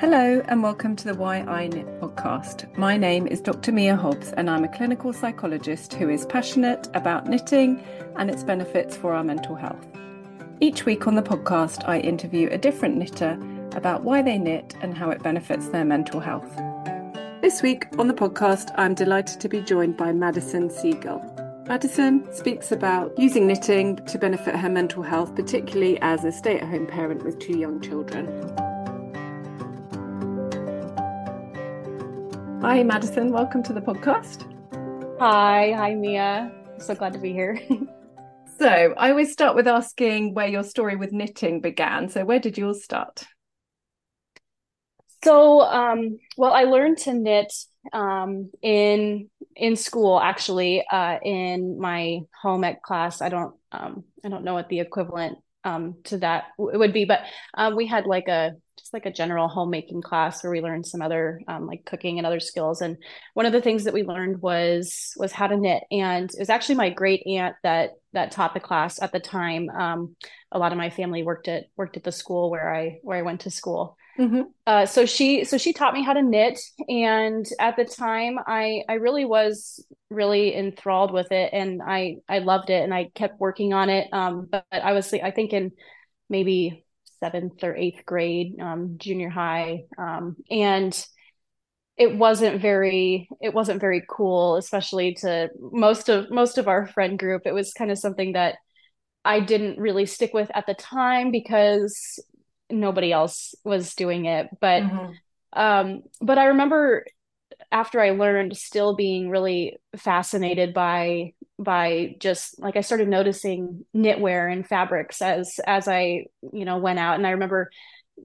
Hello, and welcome to the Why I Knit podcast. My name is Dr. Mia Hobbs, and I'm a clinical psychologist who is passionate about knitting and its benefits for our mental health. Each week on the podcast, I interview a different knitter about why they knit and how it benefits their mental health. This week on the podcast, I'm delighted to be joined by Madison Siegel. Madison speaks about using knitting to benefit her mental health, particularly as a stay at home parent with two young children. Hi, Madison. Welcome to the podcast. Hi, hi, Mia. So glad to be here. so, I always start with asking where your story with knitting began. So, where did yours start? So, um, well, I learned to knit um, in in school, actually, uh, in my home ec class. I don't, um, I don't know what the equivalent um, to that would be, but um, we had like a just like a general homemaking class where we learned some other um, like cooking and other skills. And one of the things that we learned was was how to knit. And it was actually my great aunt that that taught the class at the time. Um, a lot of my family worked at worked at the school where I where I went to school. Mm-hmm. Uh, so she so she taught me how to knit, and at the time I I really was really enthralled with it, and I I loved it, and I kept working on it. Um, but, but I was I think in maybe seventh or eighth grade, um, junior high, um, and it wasn't very it wasn't very cool, especially to most of most of our friend group. It was kind of something that I didn't really stick with at the time because nobody else was doing it. But mm-hmm. um, but I remember after I learned, still being really fascinated by by just like I started noticing knitwear and fabrics as as I you know went out, and I remember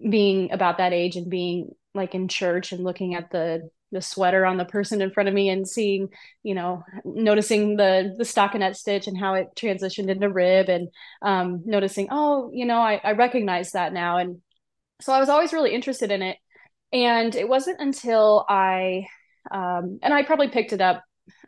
being about that age and being like in church and looking at the the sweater on the person in front of me and seeing you know noticing the the stockinette stitch and how it transitioned into rib and um, noticing oh you know I, I recognize that now. And so I was always really interested in it. And it wasn't until I um, and I probably picked it up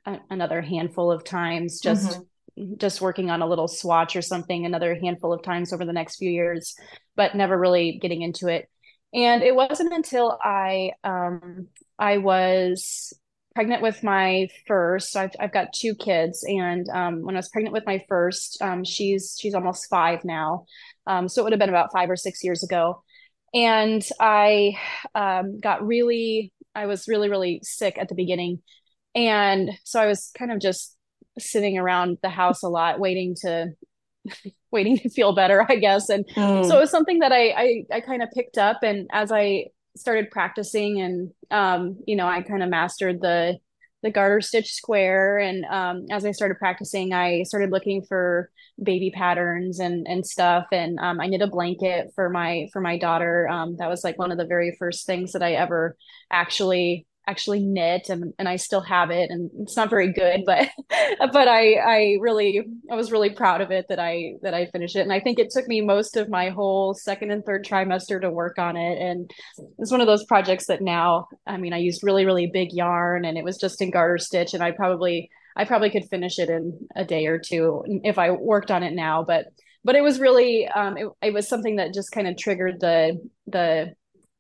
a- another handful of times just mm-hmm. just working on a little swatch or something another handful of times over the next few years but never really getting into it. And it wasn't until i um, i was pregnant with my first I've, I've got two kids and um, when i was pregnant with my first um, she's she's almost five now. Um, so it would have been about five or six years ago. And i um, got really i was really really sick at the beginning and so I was kind of just sitting around the house a lot, waiting to waiting to feel better, I guess. And mm. so it was something that I I, I kind of picked up, and as I started practicing, and um, you know, I kind of mastered the the garter stitch square, and um, as I started practicing, I started looking for baby patterns and and stuff, and um, I knit a blanket for my for my daughter. Um, that was like one of the very first things that I ever actually actually knit and, and I still have it and it's not very good but but I I really I was really proud of it that I that I finished it. And I think it took me most of my whole second and third trimester to work on it. And it's one of those projects that now I mean I used really really big yarn and it was just in garter stitch and I probably I probably could finish it in a day or two if I worked on it now. But but it was really um it, it was something that just kind of triggered the the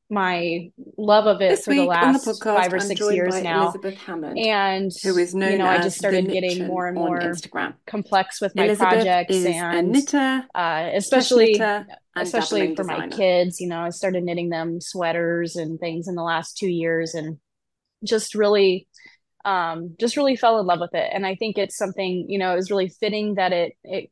my love of it this for the last the podcast, five or six years now. Elizabeth Hammond, and who is known you know, I just started getting more and more Instagram. complex with my Elizabeth projects and knitter, uh, especially knitter especially for designer. my kids. You know, I started knitting them sweaters and things in the last two years, and just really. Um, just really fell in love with it, and I think it's something you know. It was really fitting that it it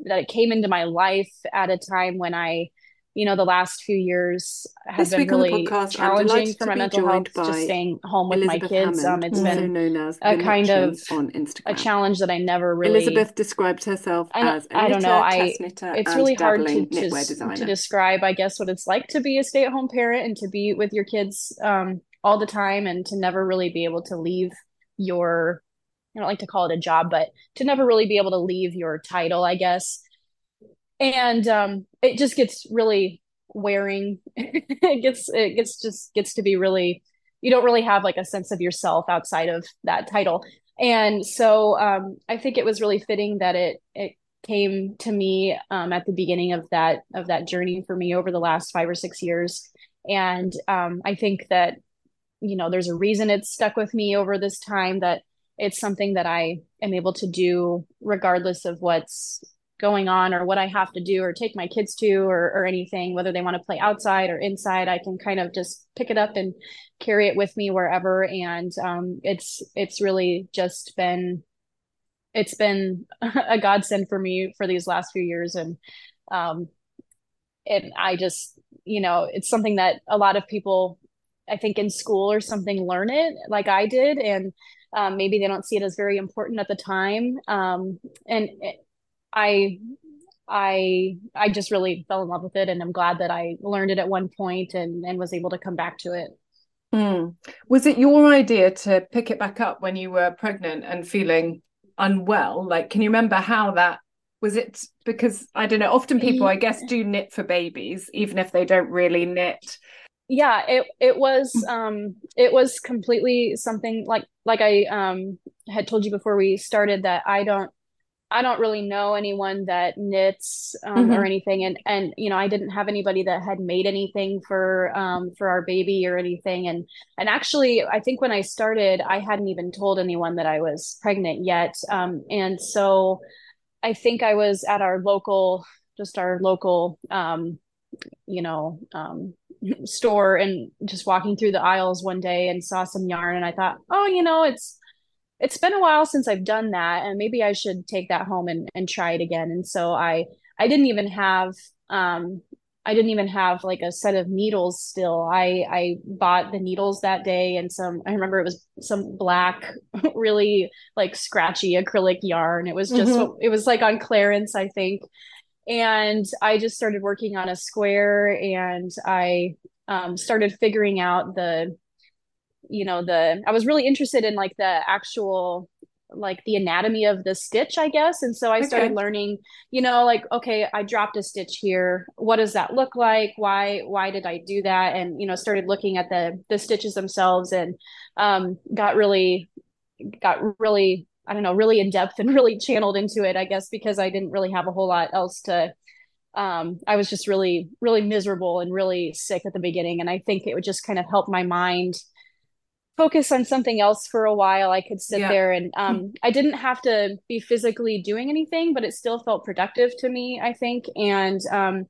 that it came into my life at a time when I you know, the last few years have this been really challenging for my mental health. Just staying home with Elizabeth my kids. Hammond, um, it's been known as a kind of on Instagram. a challenge that I never really. Elizabeth describes herself I, as I don't know. I it's really hard to to, to, describe. I guess what it's like to be a stay at home parent and to be with your kids um, all the time and to never really be able to leave your. I don't like to call it a job, but to never really be able to leave your title, I guess and um, it just gets really wearing. it gets it gets just gets to be really you don't really have like a sense of yourself outside of that title. And so um, I think it was really fitting that it it came to me um, at the beginning of that of that journey for me over the last five or six years. And um, I think that, you know, there's a reason it's stuck with me over this time that it's something that I am able to do regardless of what's going on or what I have to do or take my kids to or, or anything, whether they want to play outside or inside, I can kind of just pick it up and carry it with me wherever. And um, it's it's really just been it's been a godsend for me for these last few years. And um, and I just you know it's something that a lot of people I think in school or something learn it like I did and um, maybe they don't see it as very important at the time um, and I I I just really fell in love with it and I'm glad that I learned it at one point and and was able to come back to it. Mm. Was it your idea to pick it back up when you were pregnant and feeling unwell? Like can you remember how that was it because I don't know often people I guess do knit for babies even if they don't really knit yeah it it was um it was completely something like like I um had told you before we started that I don't I don't really know anyone that knits um, mm-hmm. or anything, and and you know I didn't have anybody that had made anything for um, for our baby or anything, and and actually I think when I started I hadn't even told anyone that I was pregnant yet, um, and so I think I was at our local just our local um, you know um, store and just walking through the aisles one day and saw some yarn and I thought oh you know it's it's been a while since I've done that and maybe I should take that home and, and try it again. And so I I didn't even have um I didn't even have like a set of needles still. I I bought the needles that day and some I remember it was some black really like scratchy acrylic yarn. It was just mm-hmm. it was like on clearance I think. And I just started working on a square and I um, started figuring out the you know the i was really interested in like the actual like the anatomy of the stitch i guess. And so i started learning you know like okay i dropped a stitch here. What does that look like? Why why did i do that? And you know started looking at the the stitches themselves and um got really got really i don't know really in depth and really channeled into it i guess because i didn't really have a whole lot else to um, I was just really, really miserable and really sick at the beginning. And I think it would just kind of help my mind focus on something else for a while i could sit yeah. there and um, i didn't have to be physically doing anything but it still felt productive to me i think. And um,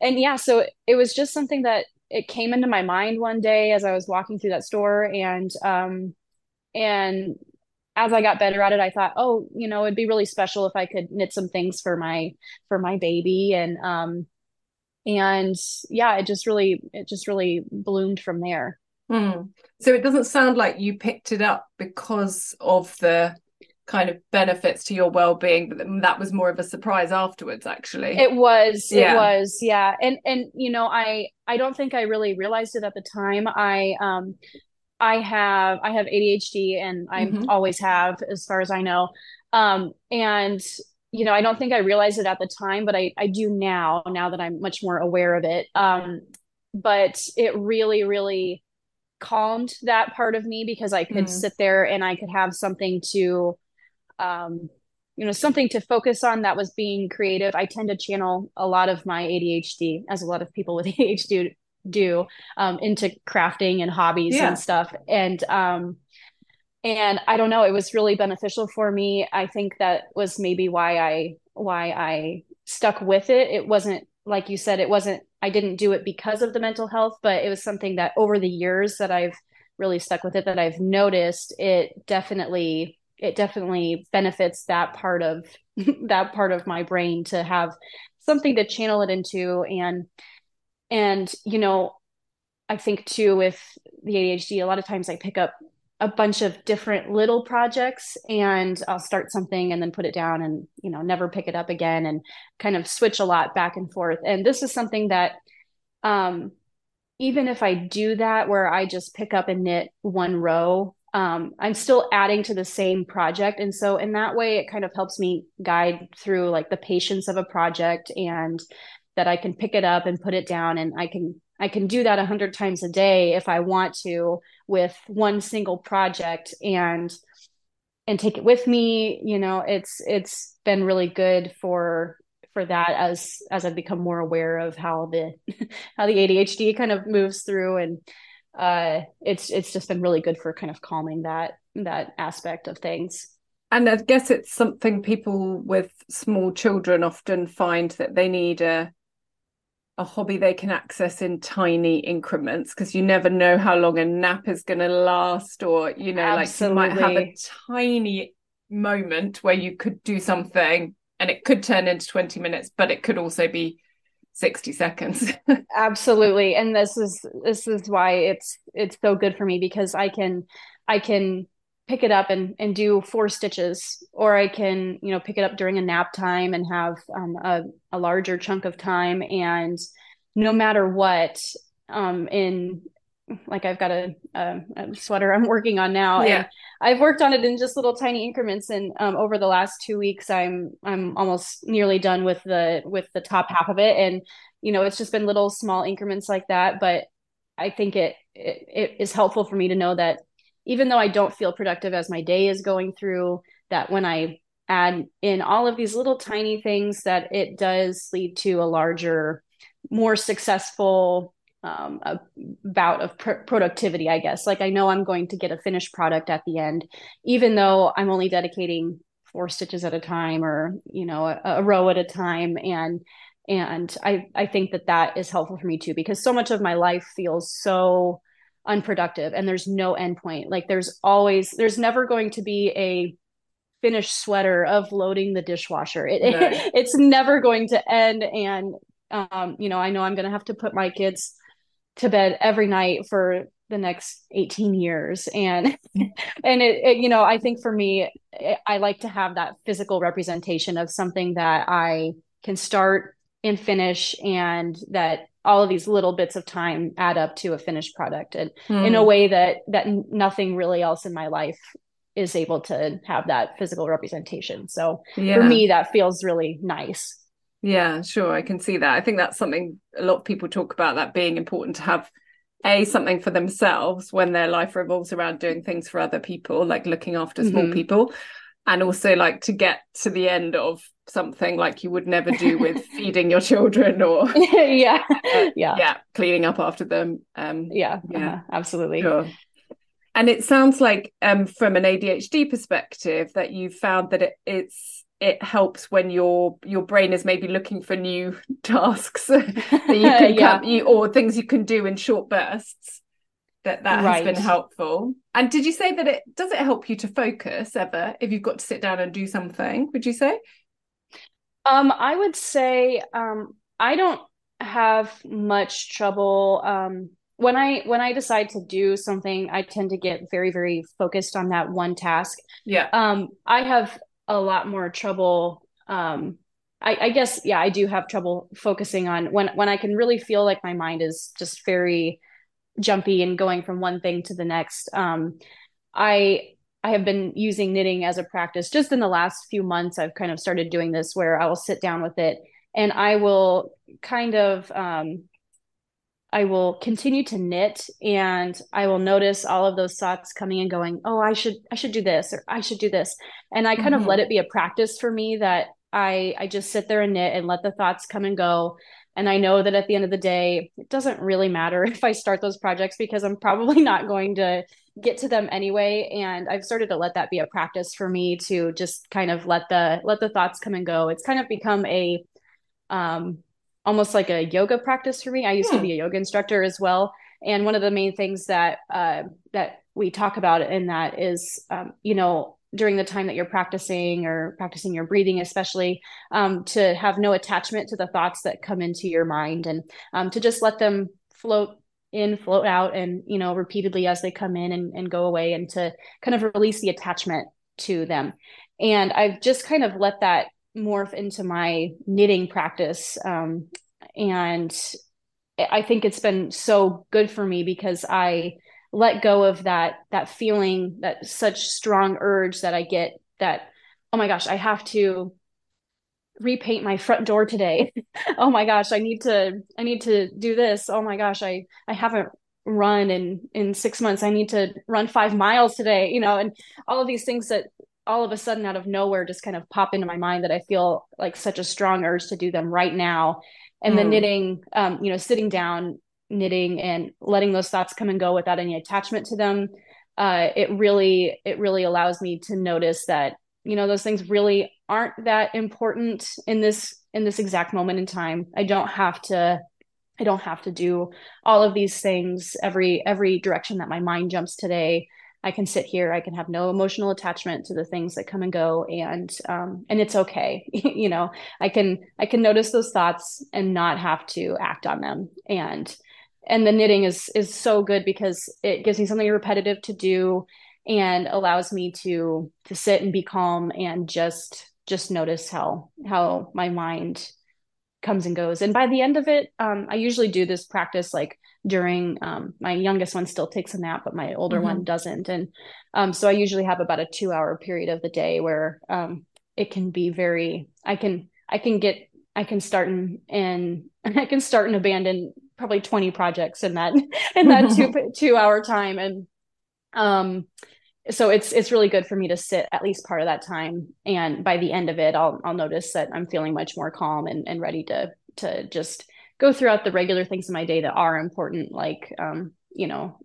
and yeah so it was just something that it came into my mind one day as i was walking through that store and um, and as i got better at it i thought oh you know it'd be really special if i could knit some things for my for my baby. And um and yeah it just really it just really bloomed from there Mm. So it doesn't sound like you picked it up because of the kind of benefits to your well-being but that was more of a surprise afterwards actually it was yeah. it was yeah and and you know i i don't think i really realized it at the time i um i have i have adhd and i mm-hmm. always have as far as i know um and you know i don't think i realized it at the time but i i do now now that i'm much more aware of it um but it really really calmed that part of me because I could mm. sit there and I could have something to um you know something to focus on that was being creative. I tend to channel a lot of my ADHD as a lot of people with ADHD do um into crafting and hobbies yeah. and stuff and um and I don't know it was really beneficial for me. I think that was maybe why I why I stuck with it. It wasn't like you said it wasn't I didn't do it because of the mental health, but it was something that over the years that I've really stuck with it that I've noticed it definitely it definitely benefits that part of that part of my brain to have something to channel it into. And and you know I think too with the ADHD a lot of times I pick up a bunch of different little projects and I'll start something and then put it down and you know never pick it up again and kind of switch a lot back and forth. And this is something that um even if I do that where I just pick up and knit one row um I'm still adding to the same project. And so in that way it kind of helps me guide through like the patience of a project and that I can pick it up and put it down and I can I can do that a hundred times a day if I want to with one single project and and take it with me. You know, it's it's been really good for for that as as I've become more aware of how the how the ADHD kind of moves through and uh it's it's just been really good for kind of calming that that aspect of things. And I guess it's something people with small children often find that they need a a hobby they can access in tiny increments because you never know how long a nap is going to last or you know Absolutely. like you might have a tiny moment where you could do something and it could turn into 20 minutes but it could also be 60 seconds absolutely and this is this is why it's it's so good for me because i can i can pick it up and and do four stitches or i can you know pick it up during a nap time and have um, a, a larger chunk of time and no matter what um in like I've got a, a, a, sweater I'm working on now, yeah. and I've worked on it in just little tiny increments. And um, over the last two weeks, I'm I'm almost nearly done with the with the top half of it, and you know it's just been little small increments like that. But I think it, it, it is helpful for me to know that even though I don't feel productive as my day is going through, that when I add in all of these little tiny things, that it does lead to a larger, more successful um, a bout of pr- productivity, I guess. Like I know I'm going to get a finished product at the end, even though I'm only dedicating four stitches at a time or you know a, a row at a time and and I I think that that is helpful for me too because so much of my life feels so unproductive and there's no end point. Like there's always there's never going to be a finished sweater of loading the dishwasher. It, no. it, it's never going to end and um, you know, I know I'm going to have to put my kids to bed every night for the next 18 years and and it, it, you know i think for me it, i like to have that physical representation of something that i can start and finish and that all of these little bits of time add up to a finished product and mm. in a way that that nothing really else in my life is able to have that physical representation so yeah. for me that feels really nice yeah, sure. I can see that. I think that's something a lot of people talk about that being important to have a something for themselves when their life revolves around doing things for other people, like looking after small mm-hmm. people, and also like to get to the end of something like you would never do with feeding your children or yeah, uh, yeah, yeah, cleaning up after them. Um, yeah, yeah, uh-huh. absolutely. Sure. And it sounds like, um, from an ADHD perspective, that you found that it, it's it helps when your your brain is maybe looking for new tasks that you can yeah. come, you, or things you can do in short bursts that that right. has been helpful and did you say that it does it help you to focus ever if you've got to sit down and do something would you say um i would say um i don't have much trouble um when i when i decide to do something i tend to get very very focused on that one task. Yeah. Um i have a lot more trouble um I, I, guess yeah i do have trouble focusing on when when i can really feel like my mind is just very jumpy and going from one thing to the next. Um i i have been using knitting as a practice just in the last few months i've kind of started doing this where i will sit down with it and i will kind of um I will continue to knit and I will notice all of those thoughts coming and going, oh, I should I should do this or I should do this. And I kind mm-hmm. of let it be a practice for me that I I just sit there and knit and let the thoughts come and go. And I know that at the end of the day, it doesn't really matter if I start those projects because I'm probably not going to get to them anyway. And I've started to let that be a practice for me to just kind of let the let the thoughts come and go. It's kind of become a um almost like a yoga practice for me. I used hmm. to be a yoga instructor as well, and one of the main things that uh, that we talk about in that is, um, you know, during the time that you're practicing or practicing your breathing, especially, um, to have no attachment to the thoughts that come into your mind, and um, to just let them float in, float out, and you know, repeatedly as they come in and, and go away, and to kind of release the attachment to them. And I've just kind of let that morph into my knitting practice um, and i think it's been so good for me because i let go of that that feeling that such strong urge that i get that oh my gosh i have to repaint my front door today oh my gosh i need to i need to do this oh my gosh i i haven't run in in 6 months i need to run 5 miles today you know and all of these things that all of a sudden out of nowhere just kind of pop into my mind that I feel like such a strong urge to do them right now. And mm. the knitting, um, you know, sitting down, knitting and letting those thoughts come and go without any attachment to them. Uh, it really, it really allows me to notice that, you know, those things really aren't that important in this, in this exact moment in time. I don't have to, I don't have to do all of these things every, every direction that my mind jumps today. I can sit here. I can have no emotional attachment to the things that come and go, and um, and it's okay. you know, I can I can notice those thoughts and not have to act on them. And and the knitting is is so good because it gives me something repetitive to do and allows me to to sit and be calm and just just notice how how my mind comes and goes. And by the end of it, um, I usually do this practice like during um, my youngest one still takes a nap, but my older mm-hmm. one doesn't. And um, so I usually have about a two hour period of the day where um, it can be very, I can, I can get, I can start and, and I can start and abandon probably 20 projects in that, in that two, two hour time. And, um, so it's it's really good for me to sit at least part of that time. And by the end of it i'll i'll notice that i'm feeling much more calm and, and ready to to just go throughout the regular things in my day that are important like um you know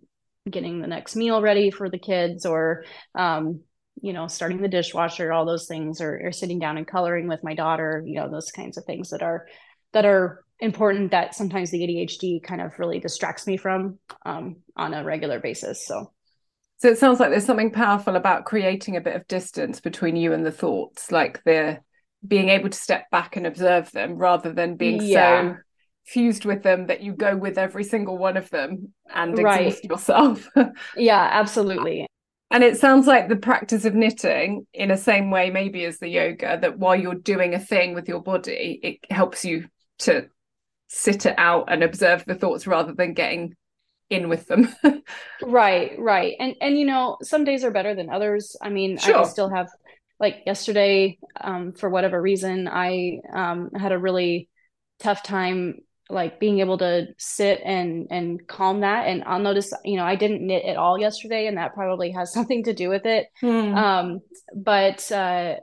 getting the next meal ready for the kids or um you know starting the dishwasher. All those things or, or sitting down and coloring with my daughter you know those kinds of things that are that are important that sometimes the adhd kind of really distracts me from um, on a regular basis. So so it sounds like there's something powerful about creating a bit of distance between you and the thoughts, like the being able to step back and observe them rather than being yeah. so fused with them that you go with every single one of them and right. exhaust yourself. yeah, absolutely. And it sounds like the practice of knitting, in a same way, maybe as the yoga, that while you're doing a thing with your body, it helps you to sit it out and observe the thoughts rather than getting in with them. right, right. And and you know, some days are better than others. I mean, sure. I still have like yesterday, um, for whatever reason, I um had a really tough time like being able to sit and and calm that and i'll notice you know i didn't knit at all yesterday and that probably has something to do with it hmm. um but uh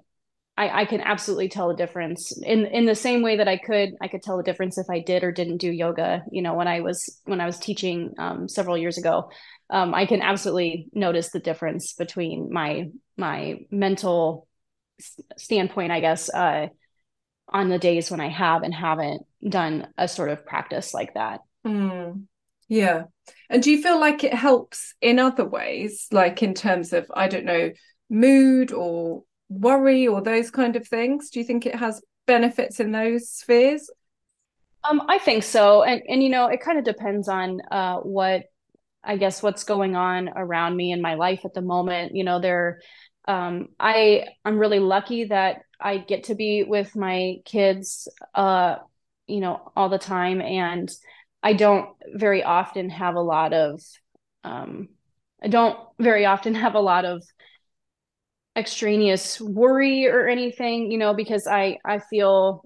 I, I can absolutely tell the difference in in the same way that I could I could tell the difference if I did or didn't do yoga. You know, when I was when I was teaching um, several years ago, um, I can absolutely notice the difference between my my mental standpoint, I guess, uh, on the days when I have and haven't done a sort of practice like that. Mm. Yeah, and do you feel like it helps in other ways, like in terms of I don't know mood or worry or those kind of things? Do you think it has benefits in those spheres? Um, I think so, and and you know, it kind of depends on uh, what I guess what's going on around me in my life at the moment. You know, there, um, I I'm really lucky that I get to be with my kids, uh, you know, all the time, and I don't very often have a lot of, um, I don't very often have a lot of extraneous worry or anything you know because i i feel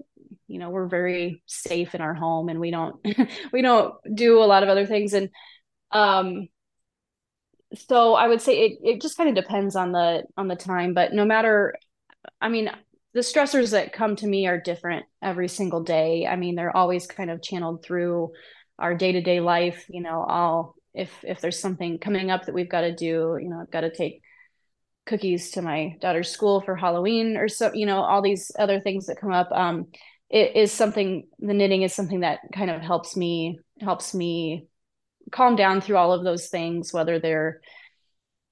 you know we're very safe in our home and we don't we don't do a lot of other things. And um so i would say it, it just kind of depends on the on the time. But no matter i mean the stressors that come to me are different every single day. I mean they're always kind of channeled through our day-to-day life. You know i'll if if there's something coming up that we've got to do you know i've got to take cookies to my daughter's school for Halloween or so, you know, all these other things that come up. Um, it is something, the knitting is something that kind of helps me, helps me calm down through all of those things, whether they're,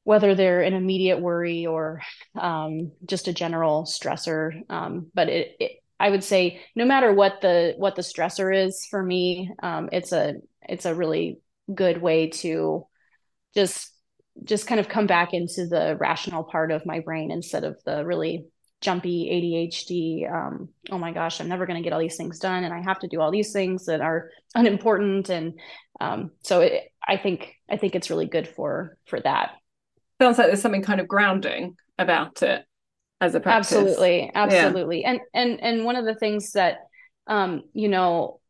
whether they're an immediate worry or um, just a general stressor. Um, but it, it, I would say no matter what the, what the stressor is for me, um, it's a, it's a really good way to just just kind of come back into the rational part of my brain instead of the really jumpy ADHD. Um, oh my gosh, I'm never going to get all these things done, and I have to do all these things that are unimportant. And um, so it, I think I think it's really good for for that. Sounds like there's something kind of grounding about it as a practice. Absolutely, absolutely. Yeah. And and and one of the things that um, you know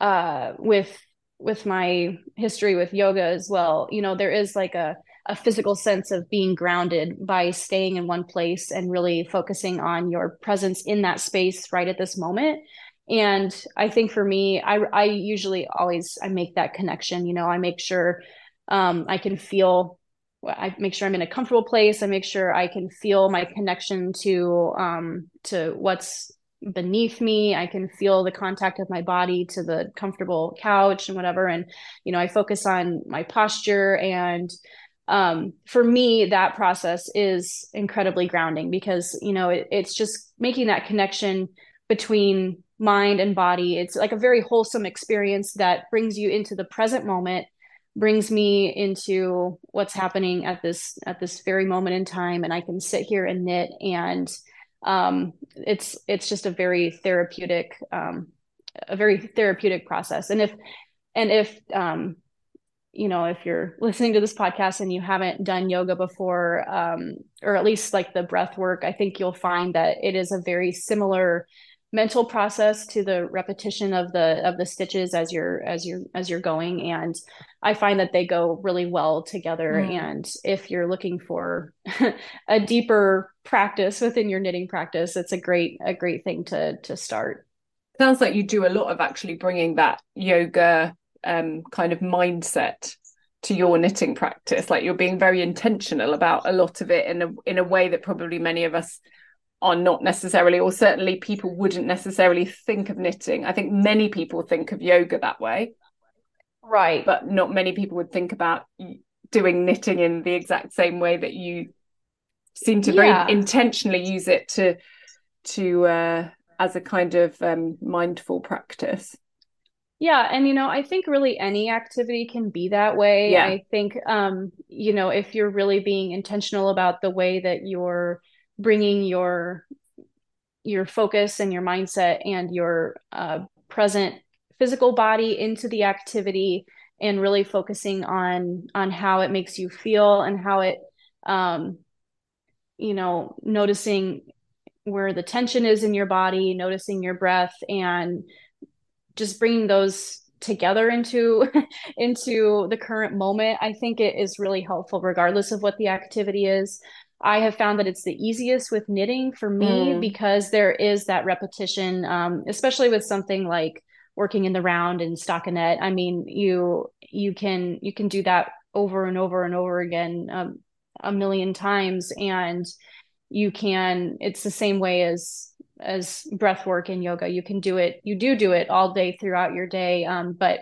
uh, with with my history with yoga as well, you know, there is like a a physical sense of being grounded by staying in one place and really focusing on your presence in that space right at this moment. And i think for me i i usually always i make that connection you know i make sure um, i can feel i make sure i'm in a comfortable place. I make sure i can feel my connection to um, to what's beneath me. I can feel the contact of my body to the comfortable couch and whatever. And you know i focus on my posture and um, for me that process is incredibly grounding because you know it, it's just making that connection between mind and body. It's like a very wholesome experience that brings you into the present moment, brings me into what's happening at this at this very moment in time, and I can sit here and knit. And um, it's it's just a very therapeutic, um, a very therapeutic process. And if and if um, you know if you're listening to this podcast and you haven't done yoga before um, or at least like the breath work i think you'll find that it is a very similar mental process to the repetition of the of the stitches as you're as you're as you're going. And i find that they go really well together. Mm. and if you're looking for a deeper practice within your knitting practice it's a great a great thing to to start. Sounds like you do a lot of actually bringing that yoga um, kind of mindset to your knitting practice like you're being very intentional about a lot of it in a in a way that probably many of us are not necessarily, or certainly people wouldn't necessarily think of knitting. I think many people think of yoga that way. Right. But not many people would think about doing knitting in the exact same way that you seem to very yeah. intentionally use it to to uh as a kind of um mindful practice yeah and you know i think really any activity can be that way yeah. i think um you know if you're really being intentional about the way that you're bringing your your focus and your mindset and your uh, present physical body into the activity and really focusing on on how it makes you feel and how it um you know noticing where the tension is in your body noticing your breath and just bringing those together into into the current moment i think it is really helpful regardless of what the activity is I have found that it's the easiest with knitting for me mm. because there is that repetition, um, especially with something like working in the round and stockinette. I mean, you you can you can do that over and over and over again um, a million times, and you can. It's the same way as as breath work in yoga. You can do it. You do do it all day throughout your day, um, but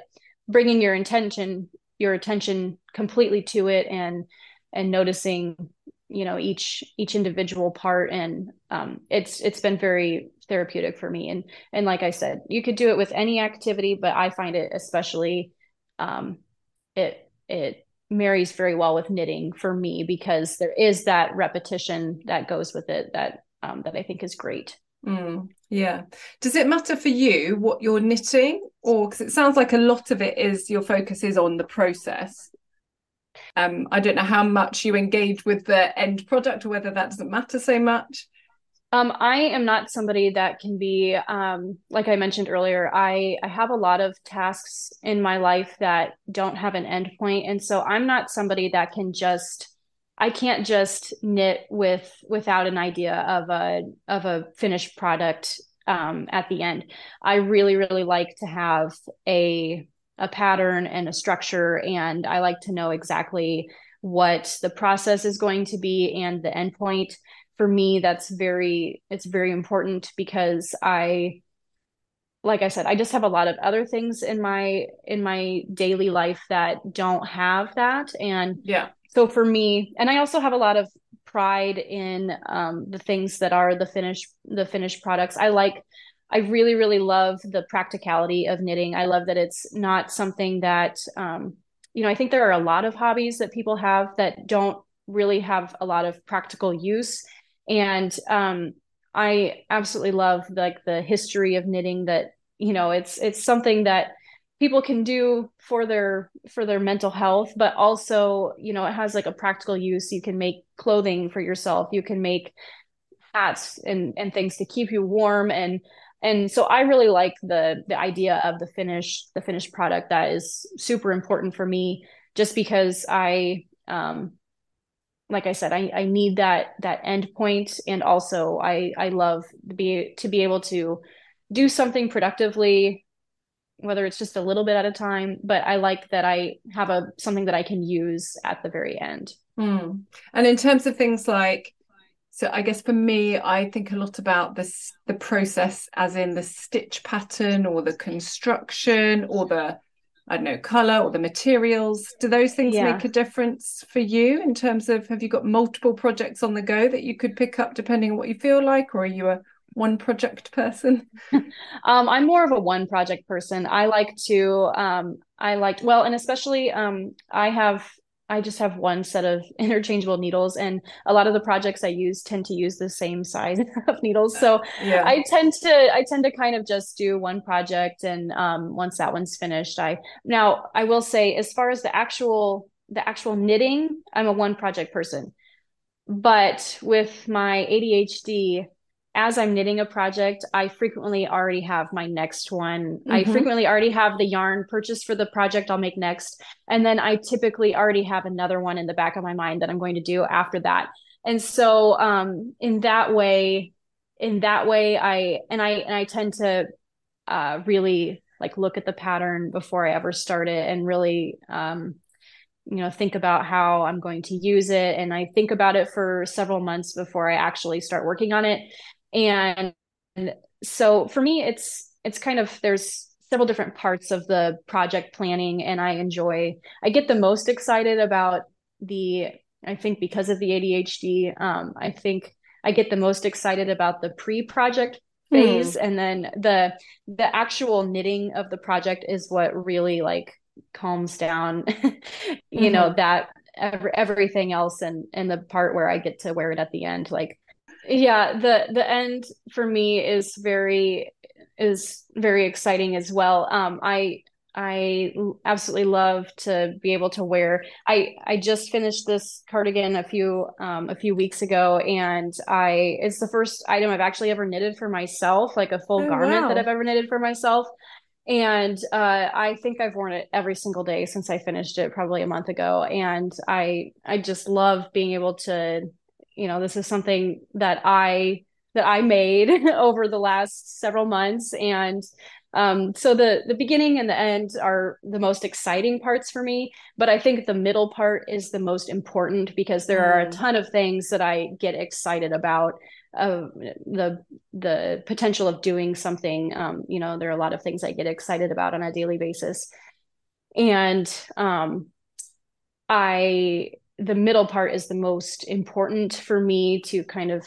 bringing your intention your attention completely to it and and noticing you know each each individual part and um, it's it's been very therapeutic for me and and like i said you could do it with any activity but i find it especially um, it it marries very well with knitting for me because there is that repetition that goes with it that um, that i think is great mm, yeah does it matter for you what you're knitting or because it sounds like a lot of it is your focus is on the process um, I don't know how much you engage with the end product or whether that doesn't matter so much. Um, I am not somebody that can be, um, like I mentioned earlier, I, I have a lot of tasks in my life that don't have an end point. And so I'm not somebody that can just, I can't just knit with, without an idea of a, of a finished product, um, at the end. I really, really like to have a, a pattern and a structure and i like to know exactly what the process is going to be and the endpoint. For me that's very it's very important because i like i said i just have a lot of other things in my in my daily life that don't have that. And yeah so for me and i also have a lot of pride in um, the things that are the finished the finished products i like I really, really love the practicality of knitting. I love that it's not something that, um, you know, I think there are a lot of hobbies that people have that don't really have a lot of practical use. And um, I absolutely love like the history of knitting that, you know, it's, it's something that people can do for their for their mental health but also you know it has like a practical use. You can make clothing for yourself. You can make hats and and things to keep you warm. And and so i really like the the idea of the finish the finished product that is super important for me just because i um like I said, I, I need that that end point, and also I I love to be to be able to do something productively, whether it's just a little bit at a time. But I like that I have a something that I can use at the very end. Mm. And in terms of things like, so I guess for me, I think a lot about this the process, as in the stitch pattern or the construction or the I don't know, color or the materials. Do those things yeah. make a difference for you in terms of have you got multiple projects on the go that you could pick up depending on what you feel like, or are you a one project person? um, I'm more of a one project person. I like to, um, I like, well, and especially um, I have I just have one set of interchangeable needles, and a lot of the projects I use tend to use the same size of needles. So yeah. I tend to I tend to kind of just do one project, and um, once that one's finished, I now I will say as far as the actual the actual knitting, I'm a one project person, but with my ADHD, as I'm knitting a project, I frequently already have my next one. Mm-hmm. I frequently already have the yarn purchased for the project I'll make next. And then I typically already have another one in the back of my mind that I'm going to do after that. And so um, in that way, in that way, I and I and I tend to uh, really like look at the pattern before I ever start it and really um, you know think about how i'm going to use it and i think about it for several months before i actually start working on it and so for me it's it's kind of there's several different parts of the project planning and i enjoy i get the most excited about the i think because of the adhd um, i think i get the most excited about the pre-project hmm. phase and then the the actual knitting of the project is what really like calms down you mm-hmm. know that every, everything else and and the part where i get to wear it at the end like yeah the the end for me is very is very exciting as well um i i absolutely love to be able to wear i i just finished this cardigan a few um a few weeks ago and i it's the first item i've actually ever knitted for myself like a full oh, garment wow. that i've ever knitted for myself and uh, I think I've worn it every single day since I finished it probably a month ago. And I I just love being able to you know this is something that i that i made over the last several months. And um, so the the beginning and the end are the most exciting parts for me but i think the middle part is the most important because there are a mm. ton of things that i get excited about uh, the the potential of doing something. Um, you know there are a lot of things i get excited about on a daily basis. And um, i the middle part is the most important for me to kind of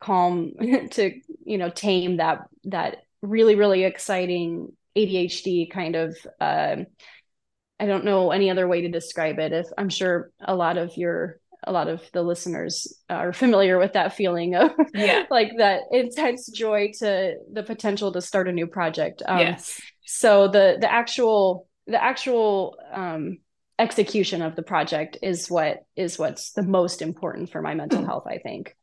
calm to you know tame that that really really exciting ADHD kind of uh, I don't know any other way to describe it. If I'm sure a lot of your a lot of the listeners are familiar with that feeling of yeah. like that intense joy to the potential to start a new project. Um, yes. so the the actual the actual um execution of the project is what is what's the most important for my mental hmm. health i think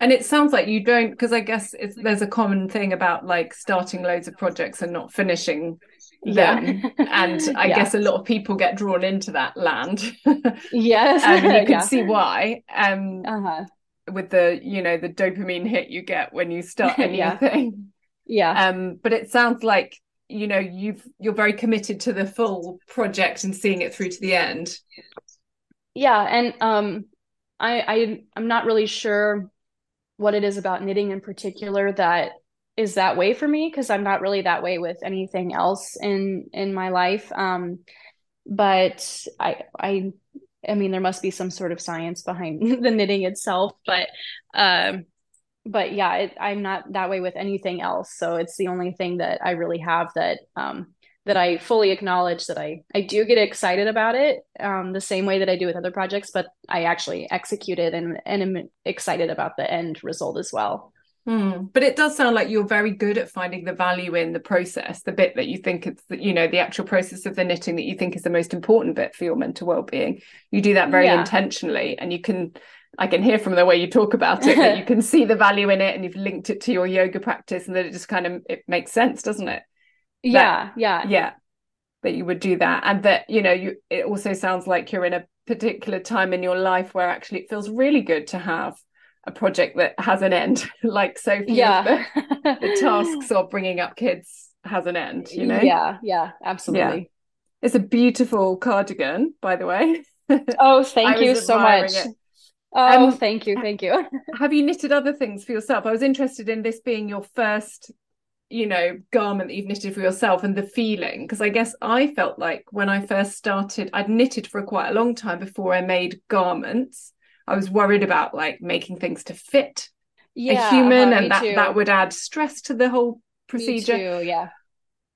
and it sounds like you don't because i guess there's a common thing about like starting loads of projects and not finishing them yeah. and i yeah. guess a lot of people get drawn into that land yes and you can yeah. see why um uh-huh. with the you know the dopamine hit you get when you start anything yeah um but it sounds like you know you've you're very committed to the full project and seeing it through to the end. Yeah and um i i i'm not really sure what it is about knitting in particular that is that way for me because i'm not really that way with anything else in in my life. Um but i i i mean there must be some sort of science behind the knitting itself but um but yeah, it, I'm not that way with anything else. So it's the only thing that I really have that um, that I fully acknowledge that I I do get excited about it um, the same way that I do with other projects, but I actually execute it and and am excited about the end result as well. Mm. But it does sound like you're very good at finding the value in the process, the bit that you think it's, the, you know, the actual process of the knitting that you think is the most important bit for your mental well-being. You do that very yeah. intentionally, and you can I can hear from the way you talk about it that you can see the value in it and you've linked it to your yoga practice and that it just kind of it makes sense, doesn't it? Yeah, that, yeah. Yeah. That you would do that. And that, you know, you it also sounds like you're in a particular time in your life where actually it feels really good to have a project that has an end, like Sophie. Yeah, the, the tasks of bringing up kids has an end. You know. Yeah, yeah, absolutely. Yeah. It's a beautiful cardigan, by the way. Oh, thank you so much. It. Oh, um, thank you, thank you. have you knitted other things for yourself? I was interested in this being your first, you know, garment that you've knitted for yourself and the feeling, because I guess I felt like when I first started, I'd knitted for quite a long time before I made garments. I was worried about like making things to fit yeah, a human, and that too. that would add stress to the whole procedure. Too, yeah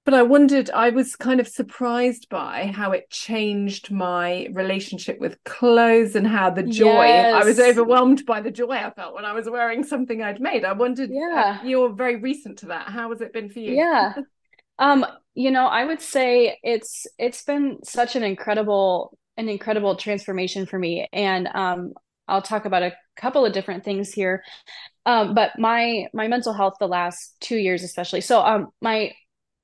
but I wondered, I was kind of surprised by how it changed my relationship with clothes and how the joy, yes. I was overwhelmed by the joy I felt when I was wearing something I'd made. I wondered, uh, yeah. Uh, you're very recent to that. How has it been for you? Yeah. um, you know, I would say it's it's been such an incredible an incredible transformation for me. And um I'll talk about a couple of different things here. Um, but my my mental health the last two years especially. So um my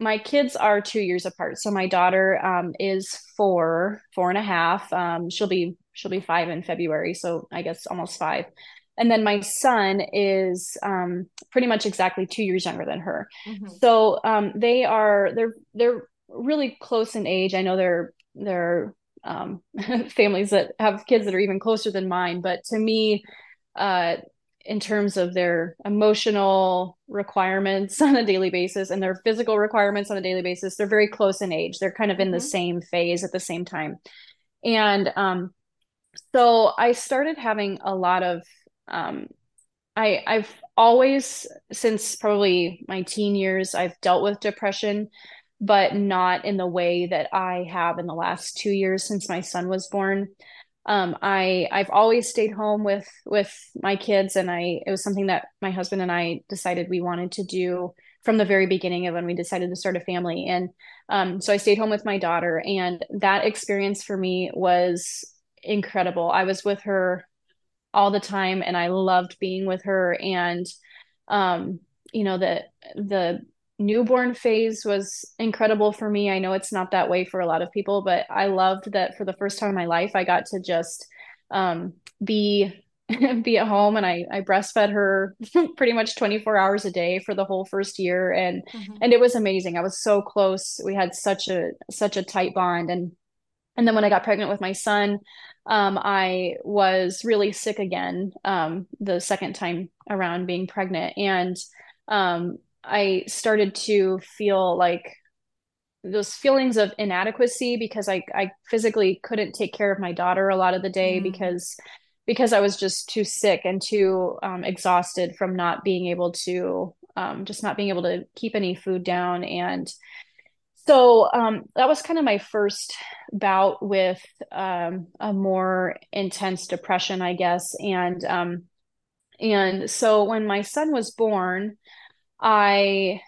my kids are two years apart. So my daughter um, is four, four and a half. Um, she'll be she'll be five in February, so I guess almost five. And then my son is um, pretty much exactly two years younger than her. Mm-hmm. So um, they are they're they're really close in age. I know they're they're um, families that have kids that are even closer than mine, but to me, uh, in terms of their emotional requirements on a daily basis and their physical requirements on a daily basis they're very close in age. They're kind of in mm-hmm. the same phase at the same time. And um, so i started having a lot of um, i i've always since probably my teen years i've dealt with depression but not in the way that i have in the last two years since my son was born um, I I've always stayed home with with my kids, and I it was something that my husband and I decided we wanted to do from the very beginning of when we decided to start a family. And um, so I stayed home with my daughter, and that experience for me was incredible. I was with her all the time, and I loved being with her. And um, you know the the newborn phase was incredible for me. I know it's not that way for a lot of people, but I loved that for the first time in my life, I got to just um, be be at home and I, I breastfed her pretty much 24 hours a day for the whole first year. And mm-hmm. and it was amazing. I was so close. We had such a such a tight bond. And and then when i got pregnant with my son um, i was really sick again um, the second time around being pregnant. And um, I started to feel like those feelings of inadequacy because I, I physically couldn't take care of my daughter a lot of the day mm. because because I was just too sick and too um, exhausted from not being able to um, just not being able to keep any food down and so um, that was kind of my first bout with um, a more intense depression i guess and um, and so when my son was born I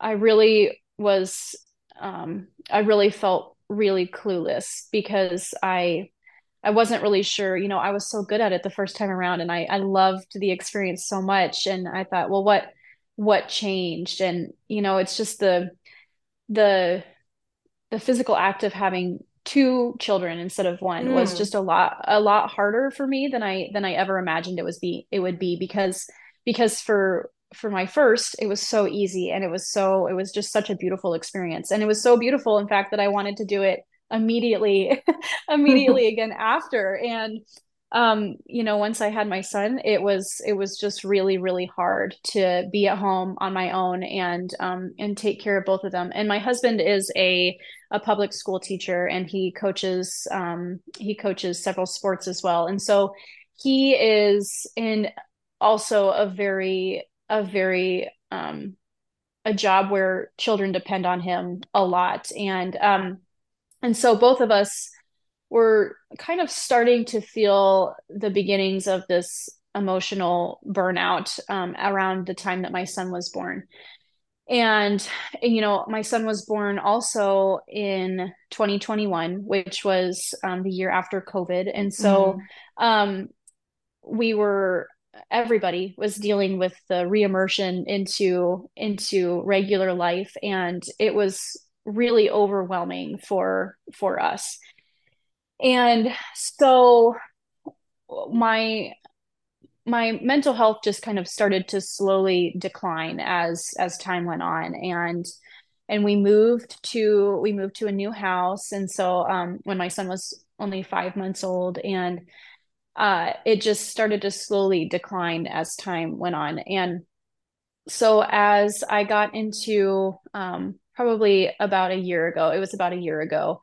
I really was um, I really felt really clueless because I I wasn't really sure, you know, I was so good at it the first time around and I I loved the experience so much and I thought, well what what changed and you know, it's just the the the physical act of having two children instead of one mm. was just a lot a lot harder for me than I than I ever imagined it was be it would be because because for for my first it was so easy and it was so it was just such a beautiful experience. And it was so beautiful in fact that i wanted to do it immediately immediately again after. And um you know once i had my son it was it was just really really hard to be at home on my own and um and take care of both of them. And my husband is a a public school teacher and he coaches um he coaches several sports as well. And so he is in also a very a very um, a job where children depend on him a lot, and um, and so both of us were kind of starting to feel the beginnings of this emotional burnout um, around the time that my son was born. And, you know, my son was born also in 2021, which was um, the year after COVID. And so mm-hmm. um, we were everybody was dealing with the reimmersion into into regular life and it was really overwhelming for for us. And so my my mental health just kind of started to slowly decline as as time went on and and we moved to we moved to a new house. And so um, when my son was only five months old and uh, it just started to slowly decline as time went on. And so as i got into um, probably about a year ago it was about a year ago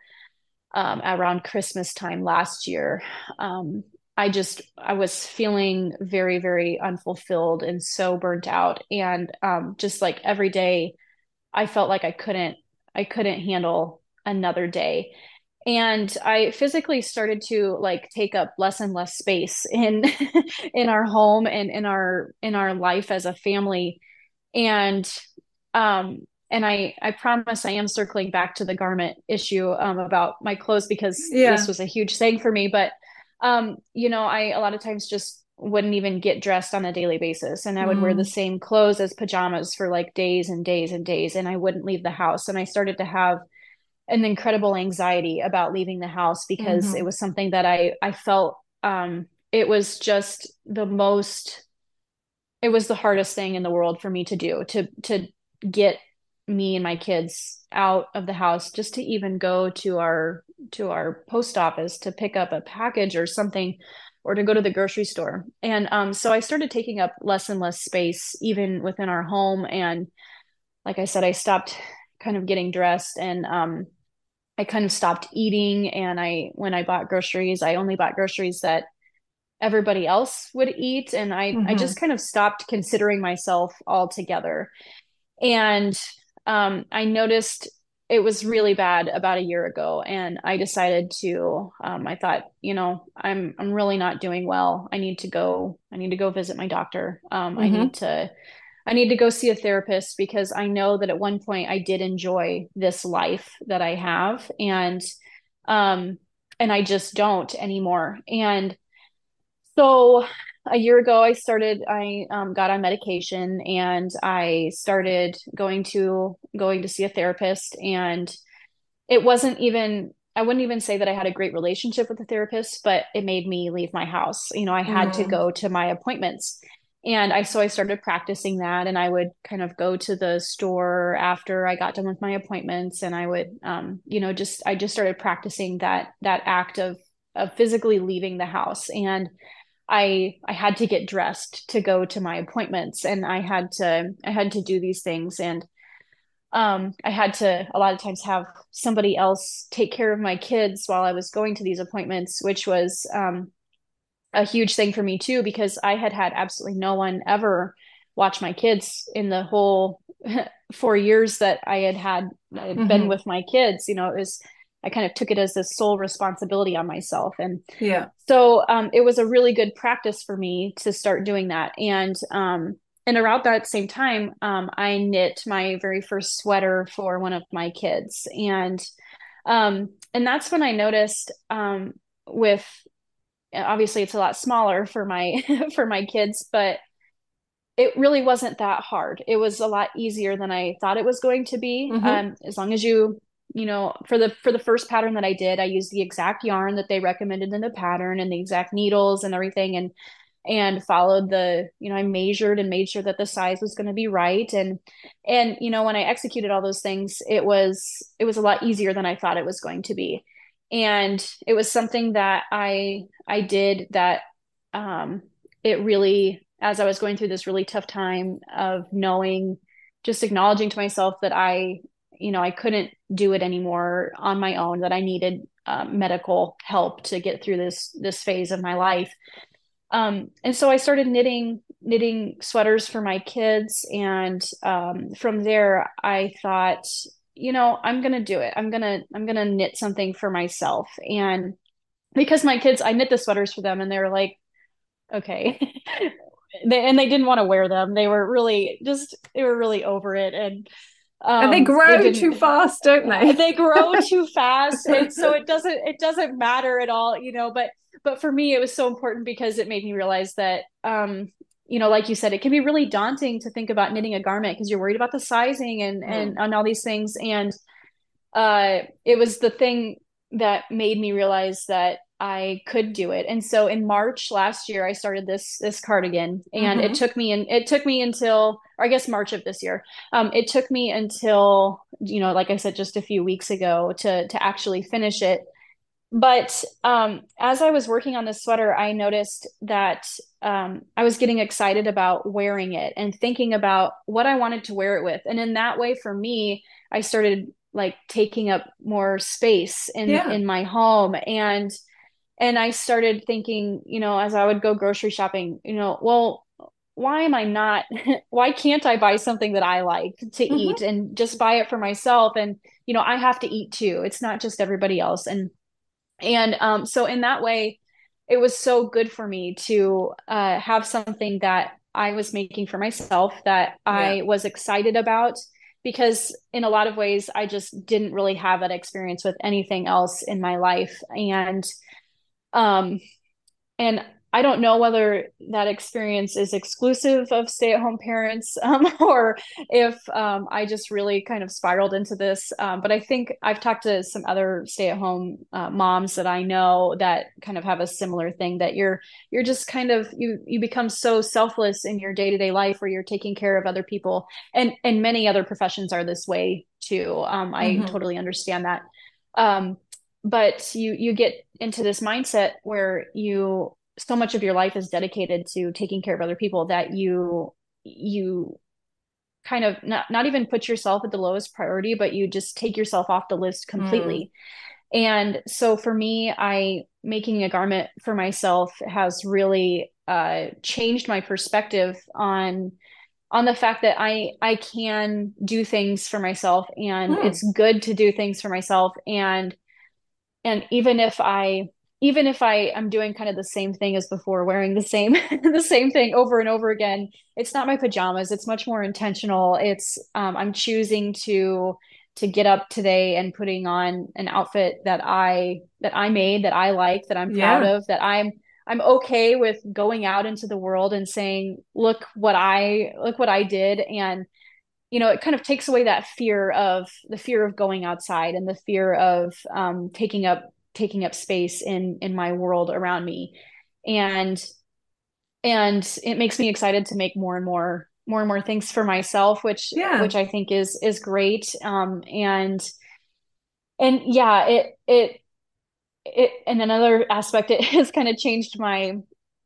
um, around christmas time last year um, I just I was feeling very very unfulfilled and so burnt out. And um, just like every day I felt like I couldn't I couldn't handle another day and I physically started to like take up less and less space in in our home and in our in our life as a family and um and I I promise I am circling back to the garment issue um about my clothes because yeah. this was a huge thing for me but um, you know, I a lot of times just wouldn't even get dressed on a daily basis and I would mm. wear the mm. same clothes as pajamas for like days and days and days and I wouldn't leave the house and I started to have an incredible anxiety about leaving the house because mm-hmm. it was something that I I felt um it was just the most it was the hardest thing in the world for me to do to to get me and my kids out of the house just to even go to our to our post office to pick up a package or something or to go to the grocery store and um, so i started taking up less and less space even within our home and like i said i stopped kind of getting dressed and um, i kind of stopped eating and i when i bought groceries i only bought groceries that everybody else would eat and i mm-hmm. i just kind of stopped considering myself altogether and um, I noticed it was really bad about a year ago, and I decided to. Um, I thought, you know, I'm I'm really not doing well. I need to go. I need to go visit my doctor. Um, mm-hmm. I need to. I need to go see a therapist because I know that at one point I did enjoy this life that I have, and um, and I just don't anymore. And so a year ago i started i um, got on medication and i started going to going to see a therapist and it wasn't even i wouldn't even say that i had a great relationship with the therapist but it made me leave my house you know i had mm. to go to my appointments and i so i started practicing that and i would kind of go to the store after i got done with my appointments and i would um, you know just i just started practicing that that act of of physically leaving the house. And I I had to get dressed to go to my appointments and I had to I had to do these things. And um, I had to a lot of times have somebody else take care of my kids while I was going to these appointments, which was um, a huge thing for me too because I had had absolutely no one ever watch my kids in the whole four years that I had had mm-hmm. been with my kids. You know, it was I kind of took it as this sole responsibility on myself. And yeah, so um, it was a really good practice for me to start doing that. And um, and around that same time, um, I knit my very first sweater for one of my kids, and um, and that's when I noticed um, with obviously it's a lot smaller for my for my kids, but it really wasn't that hard. It was a lot easier than I thought it was going to be. Mm-hmm. Um, as long as you you know for the for the first pattern that i did i used the exact yarn that they recommended in the pattern and the exact needles and everything and and followed the you know i measured and made sure that the size was going to be right and and you know when i executed all those things it was it was a lot easier than i thought it was going to be and it was something that i i did that um it really as i was going through this really tough time of knowing just acknowledging to myself that i you know, I couldn't do it anymore on my own, that I needed uh, medical help to get through this this phase of my life. Um, and so I started knitting knitting sweaters for my kids, and um, from there I thought, you know, I'm gonna do it. I'm gonna I'm gonna knit something for myself, and because my kids, I knit the sweaters for them, and they were like, okay. they, and they didn't want to wear them. They were really just they were really over it, and um, and they grow too fast, don't they? they grow too fast, and so it doesn't it doesn't matter at all, you know. But but for me, it was so important because it made me realize that, um, you know, like you said, it can be really daunting to think about knitting a garment because you're worried about the sizing and mm. and on all these things. And uh, it was the thing that made me realize that I could do it. And so in March last year, I started this this cardigan, and mm-hmm. it took me and it took me until, or I guess March of this year. Um, it took me until you know, like I said, just a few weeks ago to to actually finish it. But um, as I was working on this sweater, I noticed that um, I was getting excited about wearing it and thinking about what I wanted to wear it with. And in that way, for me, I started like taking up more space in yeah. in my home and and I started thinking, you know, as I would go grocery shopping, you know, well, why am I not, why can't I buy something that I like to mm-hmm. eat and just buy it for myself? And, you know, I have to eat too. It's not just everybody else. And, and um, so in that way, it was so good for me to uh, have something that I was making for myself that yeah. I was excited about because in a lot of ways I just didn't really have that experience with anything else in my life and um, and I don't know whether that experience is exclusive of stay at home parents um, or if um, I just really kind of spiraled into this. Um, but I think I've talked to some other stay at home uh, moms that I know that kind of have a similar thing that you're you're just kind of you you become so selfless in your day to day life where you're taking care of other people and and many other professions are this way too. Um, I mm-hmm. totally understand that. Um, but you you get into this mindset where you so much of your life is dedicated to taking care of other people that you you kind of not not even put yourself at the lowest priority but you just take yourself off the list completely mm. and so for me i making a garment for myself has really uh, changed my perspective on on the fact that i i can do things for myself and mm. it's good to do things for myself and and even if i even if i am doing kind of the same thing as before wearing the same the same thing over and over again it's not my pajamas. It's much more intentional. It's um, i'm choosing to to get up today and putting on an outfit that i that i made that i like that i'm proud yeah. of that i'm i'm okay with going out into the world and saying look what i look what i did. And you know, it kind of takes away that fear of the fear of going outside and the fear of um, taking up taking up space in in my world around me, and and it makes me excited to make more and more more and more things for myself, which yeah. which I think is is great. Um, and and yeah, it it it and another aspect it has kind of changed my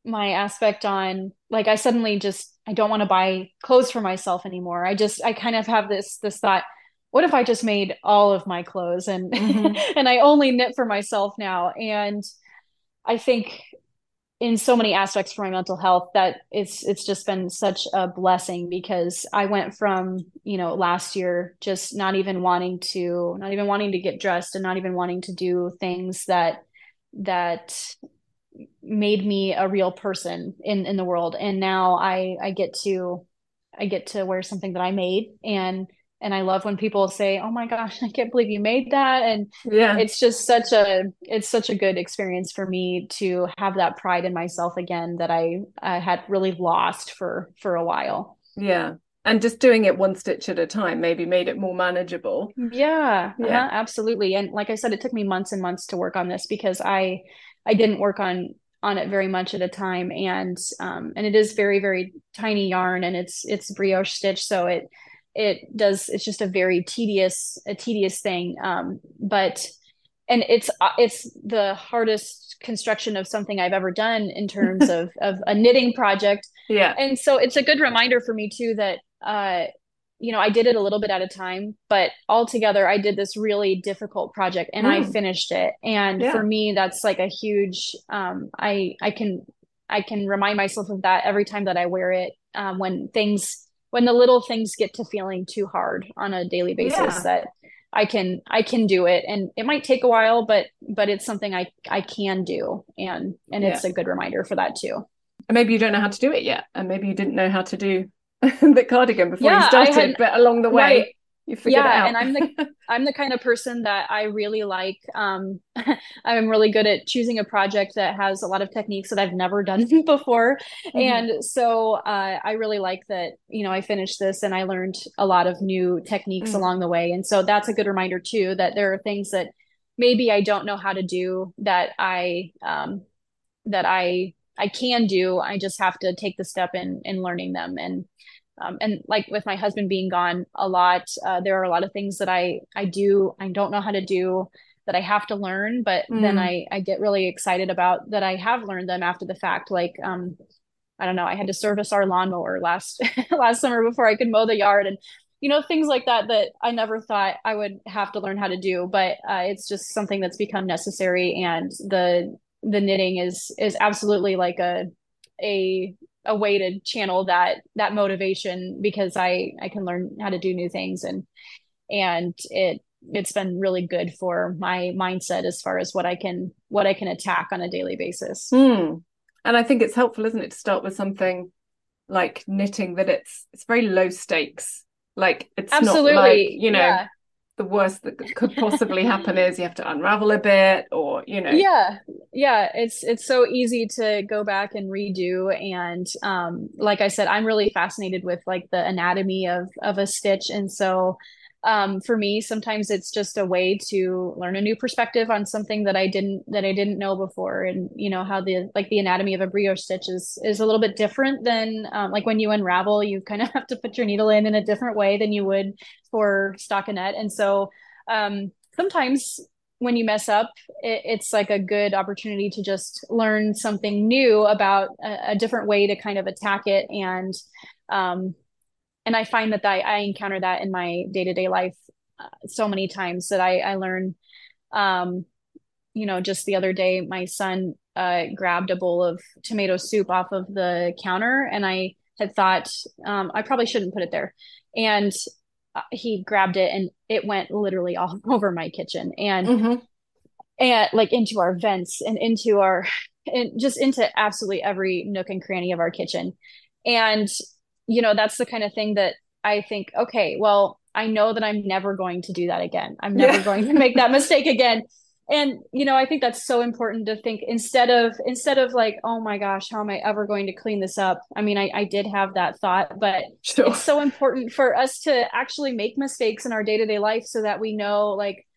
my aspect on like I suddenly just I don't want to buy clothes for myself anymore. I just I kind of have this this thought, what if I just made all of my clothes and mm-hmm. and I only knit for myself now? And I think in so many aspects for my mental health that it's it's just been such a blessing because I went from, you know, last year just not even wanting to not even wanting to get dressed and not even wanting to do things that that made me a real person in in the world and now i i get to i get to wear something that i made and and i love when people say oh my gosh i can't believe you made that. And yeah. it's just such a it's such a good experience for me to have that pride in myself again that i i had really lost for for a while. Yeah. And just doing it one stitch at a time maybe made it more manageable. Yeah. Yeah. Uh-huh, absolutely. And like i said it took me months and months to work on this because i I didn't work on on it very much at a time. And um, and it is very very tiny yarn and it's it's brioche stitch. So it it does it's just a very tedious a tedious thing um, but and it's uh, it's the hardest construction of something I've ever done in terms of of a knitting project yeah and so it's a good reminder for me too that uh you know, I did it a little bit at a time, but altogether, I did this really difficult project and mm. I finished it. And yeah. for me, that's like a huge. Um, I I can I can remind myself of that every time that I wear it. Um, when things when the little things get to feeling too hard on a daily basis, yeah. that I can I can do it, and it might take a while, but but it's something I I can do, and and yeah. it's a good reminder for that too. And maybe you don't know how to do it yet, and maybe you didn't know how to do the cardigan before yeah, you started, had, but along the way right. You yeah, and I'm the I'm the kind of person that I really like. Um, I'm really good at choosing a project that has a lot of techniques that I've never done before, mm-hmm. and so uh, I really like that. You know, I finished this and I learned a lot of new techniques mm-hmm. along the way, and so that's a good reminder too that there are things that maybe I don't know how to do that I um, that I I can do. I just have to take the step in in learning them and um, and like with my husband being gone a lot, uh, there are a lot of things that I I do I don't know how to do that I have to learn, but mm. then I I get really excited about that I have learned them after the fact. Like um, I don't know, I had to service our lawnmower last last summer before I could mow the yard, and you know things like that that I never thought I would have to learn how to do. But uh, it's just something that's become necessary, and the the knitting is is absolutely like a a a way to channel that that motivation because I I can learn how to do new things and and it it's been really good for my mindset as far as what I can what I can attack on a daily basis. Mm. And I think it's helpful, isn't it, to start with something like knitting that it's it's very low stakes. Like it's Absolutely. not like, you know, yeah the worst that could possibly happen is you have to unravel a bit or you know. Yeah yeah it's it's so easy to go back and redo and um like i said i'm really fascinated with like the anatomy of of a stitch and so um, for me sometimes it's just a way to learn a new perspective on something that i didn't that i didn't know before. And you know how the like the anatomy of a brioche stitch is is a little bit different than um, like when you unravel you kind of have to put your needle in in a different way than you would for stockinette. And so um, sometimes when you mess up it, it's like a good opportunity to just learn something new about a, a different way to kind of attack it and um, and I find that I, I encounter that in my day to day life uh, so many times that I, I learn. Um, you know, just the other day, my son uh, grabbed a bowl of tomato soup off of the counter, and I had thought um, I probably shouldn't put it there, and uh, he grabbed it, and it went literally all over my kitchen, and mm-hmm. and like into our vents and into our and just into absolutely every nook and cranny of our kitchen, and you know, that's the kind of thing that I think, okay, well, I know that I'm never going to do that again. I'm never yeah. going to make that mistake again. And you know, I think that's so important to think instead of instead of like, oh my gosh, how am I ever going to clean this up? I mean, I, I did have that thought, but sure. it's so important for us to actually make mistakes in our day-to-day life so that we know like,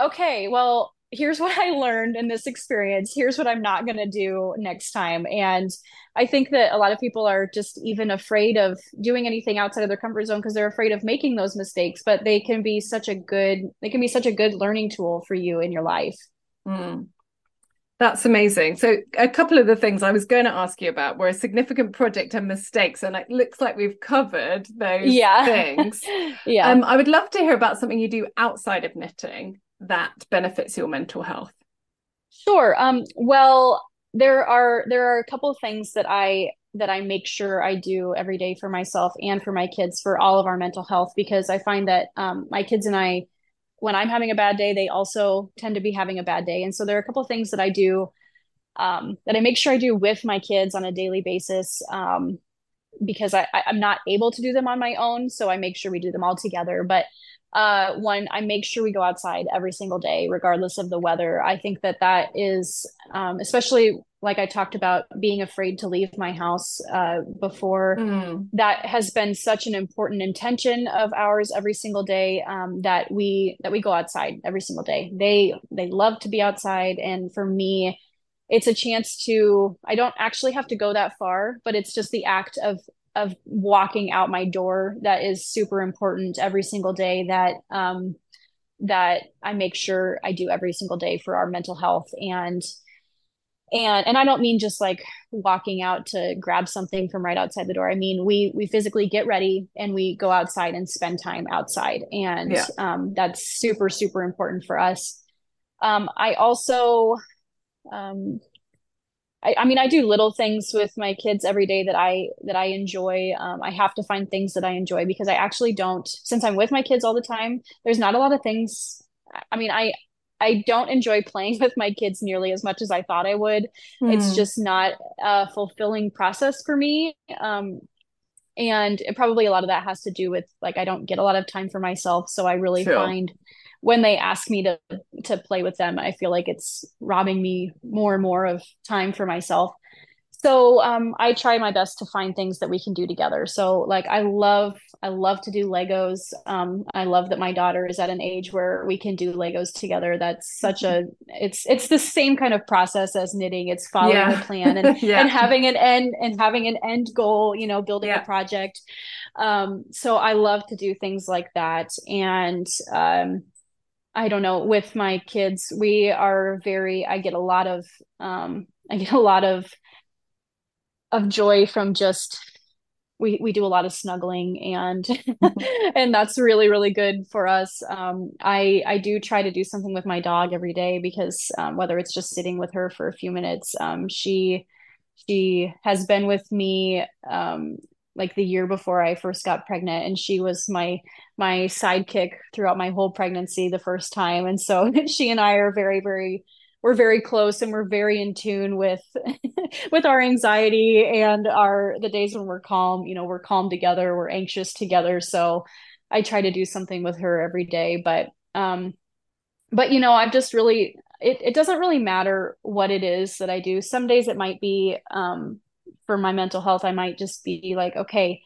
okay, well, here's what I learned in this experience. Here's what I'm not going to do next time. And I think that a lot of people are just even afraid of doing anything outside of their comfort zone because they're afraid of making those mistakes, but they can be such a good they can be such a good learning tool for you in your life. Mm. That's amazing. So, a couple of the things I was going to ask you about were a significant project and mistakes, and it looks like we've covered those yeah. things. yeah. Um, I would love to hear about something you do outside of knitting that benefits your mental health? Sure. Um, well, there are there are a couple of things that I that I make sure I do every day for myself and for my kids for all of our mental health because I find that um, my kids and I, when I'm having a bad day, they also tend to be having a bad day, and so there are a couple of things that I do um, that I make sure I do with my kids on a daily basis um, because I, I, am not able to do them on my own, so I make sure we do them all together. But uh, one i make sure we go outside every single day regardless of the weather. I think that that is um, especially like i talked about being afraid to leave my house uh, before. Mm. that has been such an important intention of ours every single day um, that we that we go outside every single day. They they love to be outside and for me it's a chance to i don't actually have to go that far but it's just the act of of walking out my door that is super important every single day that um, that I make sure I do every single day for our mental health and and and I don't mean just like walking out to grab something from right outside the door. I mean we we physically get ready and we go outside and spend time outside and yeah. um, that's super super important for us. Um, I also um, I, I, mean, I do little things with my kids every day that I that I enjoy. Um, I have to find things that I enjoy because I actually don't. Since I'm with my kids all the time, there's not a lot of things. I mean, I I don't enjoy playing with my kids nearly as much as I thought I would. Mm. It's hmm. just not a fulfilling process for me. Um, and probably a lot of that has to do with like I don't get a lot of time for myself, so I really sure. find when they ask me to to play with them, I feel like it's robbing me more and more of time for myself. So um, I try my best to find things that we can do together. So like I love I love to do Legos. Um, I love that my daughter is at an age where we can do Legos together. That's such a it's it's the same kind of process as knitting. It's following yeah. a plan and yeah. and having an end and having an end goal. You know, building yeah. a project. Um, so I love to do things like that, and um, I don't know. With my kids, we are very. I get a lot of. Um, I get a lot of of joy from just we we do a lot of snuggling and and that's really really good for us um, i i do try to do something with my dog every day because um, whether it's just sitting with her for a few minutes um, she she has been with me um, like the year before i first got pregnant and she was my my sidekick throughout my whole pregnancy the first time. And so she and i are very very we're very close and we're very in tune with with our anxiety and our the days when we're calm you know we're calm together we're anxious together. So i try to do something with her every day. But um but you know i've just really it, it doesn't really matter what it is that i do. Some days it might be um for my mental health i might just be like okay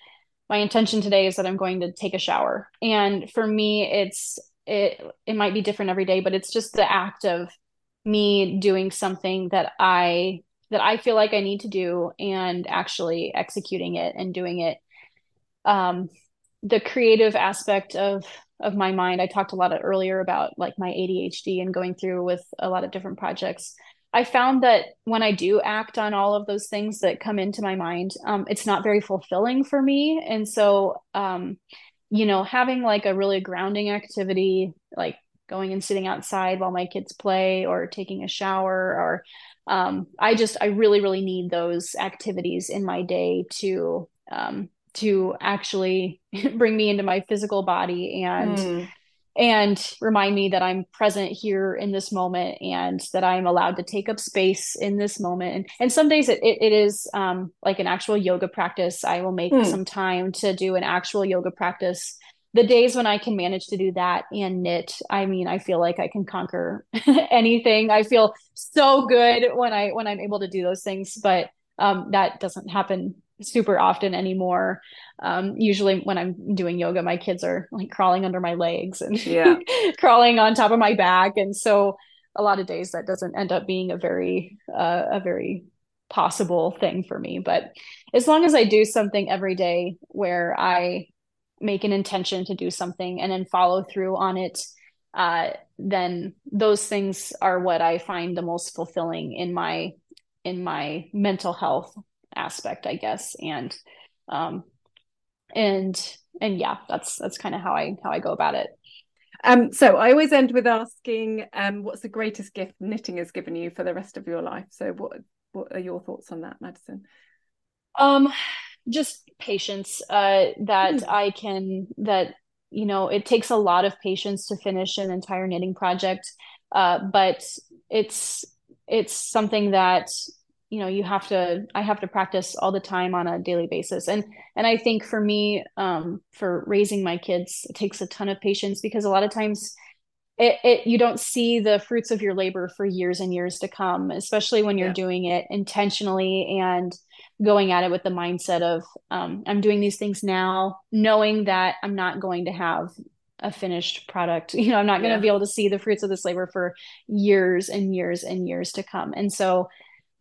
my intention today is that i'm going to take a shower and for me it's it it might be different every day but it's just the act of me doing something that I that I feel like I need to do and actually executing it and doing it. Um, the creative aspect of of my mind, I talked a lot earlier about like my ADHD and going through with a lot of different projects. I found that when I do act on all of those things that come into my mind, um, it's not very fulfilling for me. And so, um, you know, having like a really grounding activity, like going and sitting outside while my kids play or taking a shower or um, i just i really really need those activities in my day to um, to actually bring me into my physical body and mm. And remind me that i'm present here in this moment and that i'm allowed to take up space in this moment and, and some days it, it, it is um, like an actual yoga practice i will make mm. some time to do an actual yoga practice the days when I can manage to do that and knit, I mean, I feel like I can conquer anything. I feel so good when I when I'm able to do those things, but um, that doesn't happen super often anymore. Um, usually when I'm doing yoga, my kids are like crawling under my legs and yeah. crawling on top of my back, and so a lot of days that doesn't end up being a very uh, a very possible thing for me. But as long as I do something every day where I make an intention to do something and then follow through on it uh, then those things are what i find the most fulfilling in my in my mental health aspect i guess. And um and and yeah that's that's kind of how i how i go about it. Um so i always end with asking um what's the greatest gift knitting has given you for the rest of your life? So what what are your thoughts on that madison? Um just patience uh, that mm. I can that you know it takes a lot of patience to finish an entire knitting project. Uh, but it's it's something that you know you have to i have to practice all the time on a daily basis and and i think for me um, for raising my kids it takes a ton of patience because a lot of times it, it you don't see the fruits of your labor for years and years to come especially when you're yeah. doing it intentionally and going at it with the mindset of um, i'm doing these things now knowing that i'm not going to have a finished product you know i'm not going to yeah. be able to see the fruits of this labor for years and years and years to come and so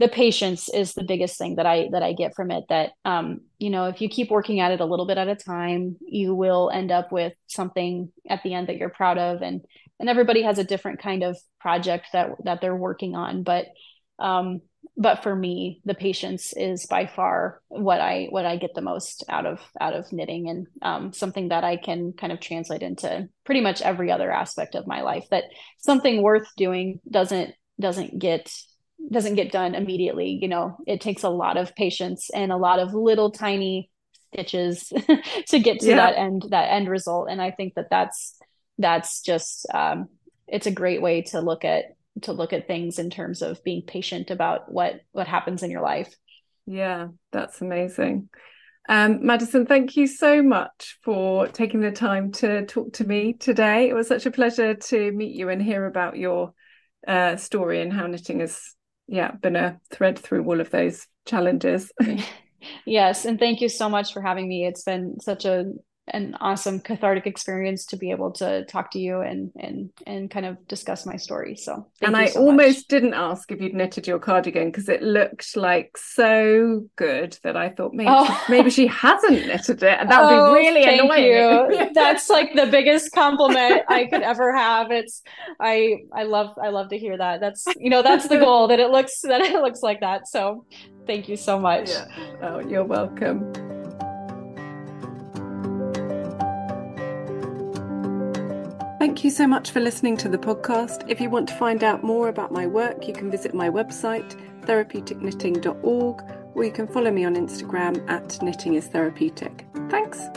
the patience is the biggest thing that i that i get from it that um you know if you keep working at it a little bit at a time you will end up with something at the end that you're proud of. And and everybody has a different kind of project that that they're working on. But um but for me the patience is by far what i what i get the most out of out of knitting and um, something that i can kind of translate into pretty much every other aspect of my life that something worth doing doesn't doesn't get doesn't get done immediately you know it takes a lot of patience and a lot of little tiny stitches to get to yeah. that end that end result and i think that that's that's just um, it's a great way to look at to look at things in terms of being patient about what what happens in your life yeah that's amazing um, Madison, thank you so much for taking the time to talk to me today. It was such a pleasure to meet you and hear about your uh, story and how knitting has, yeah, been a thread through all of those challenges. yes, and thank you so much for having me. It's been such a an awesome cathartic experience to be able to talk to you and and and kind of discuss my story. So and I so almost much. didn't ask if you'd knitted your cardigan because it looked like so good that I thought maybe Oh. she, maybe she hasn't knitted it, and that would Oh, be really thank annoying. you. That's like the biggest compliment I could ever have. It's I I love I love to hear that. That's you know that's the goal that it looks that it looks like that. So thank you so much. Yeah. Oh, you're welcome. Thank you so much for listening to the podcast. If you want to find out more about my work, you can visit my website, therapeuticknitting.org, or you can follow me on Instagram at knitting is therapeutic. Thanks.